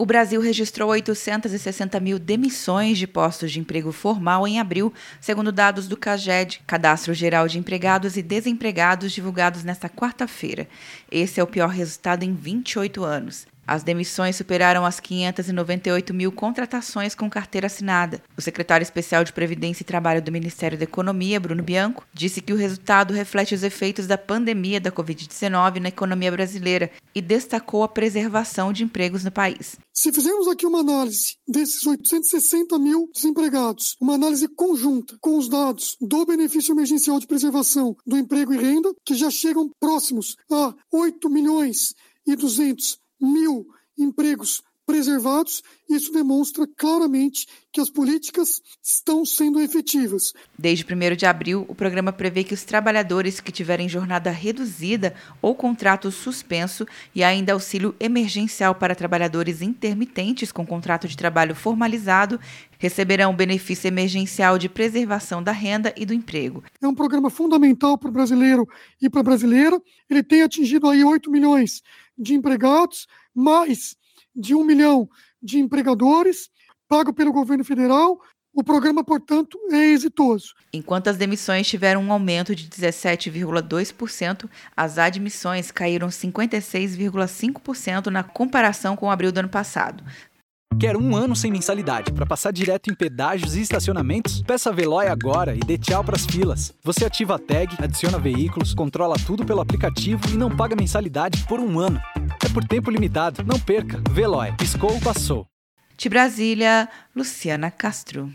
O Brasil registrou 860 mil demissões de postos de emprego formal em abril, segundo dados do CAGED, Cadastro Geral de Empregados e Desempregados, divulgados nesta quarta-feira. Esse é o pior resultado em 28 anos. As demissões superaram as 598 mil contratações com carteira assinada. O secretário especial de Previdência e Trabalho do Ministério da Economia, Bruno Bianco, disse que o resultado reflete os efeitos da pandemia da Covid-19 na economia brasileira e destacou a preservação de empregos no país. Se fizermos aqui uma análise desses 860 mil desempregados, uma análise conjunta com os dados do benefício emergencial de preservação do emprego e renda, que já chegam próximos a 8 milhões e 200 mil empregos preservados, isso demonstra claramente que as políticas estão sendo efetivas. Desde 1 de abril, o programa prevê que os trabalhadores que tiverem jornada reduzida ou contrato suspenso e ainda auxílio emergencial para trabalhadores intermitentes com contrato de trabalho formalizado receberão benefício emergencial de preservação da renda e do emprego. É um programa fundamental para o brasileiro e para a brasileira. Ele tem atingido aí 8 milhões de empregados, mais de um milhão de empregadores, pago pelo governo federal. O programa, portanto, é exitoso. Enquanto as demissões tiveram um aumento de 17,2%, as admissões caíram 56,5% na comparação com abril do ano passado. Quer um ano sem mensalidade para passar direto em pedágios e estacionamentos? Peça a Veloy agora e dê tchau para as filas. Você ativa a tag, adiciona veículos, controla tudo pelo aplicativo e não paga mensalidade por um ano. É por tempo limitado. Não perca. Veloy. Piscou, passou. De Brasília, Luciana Castro.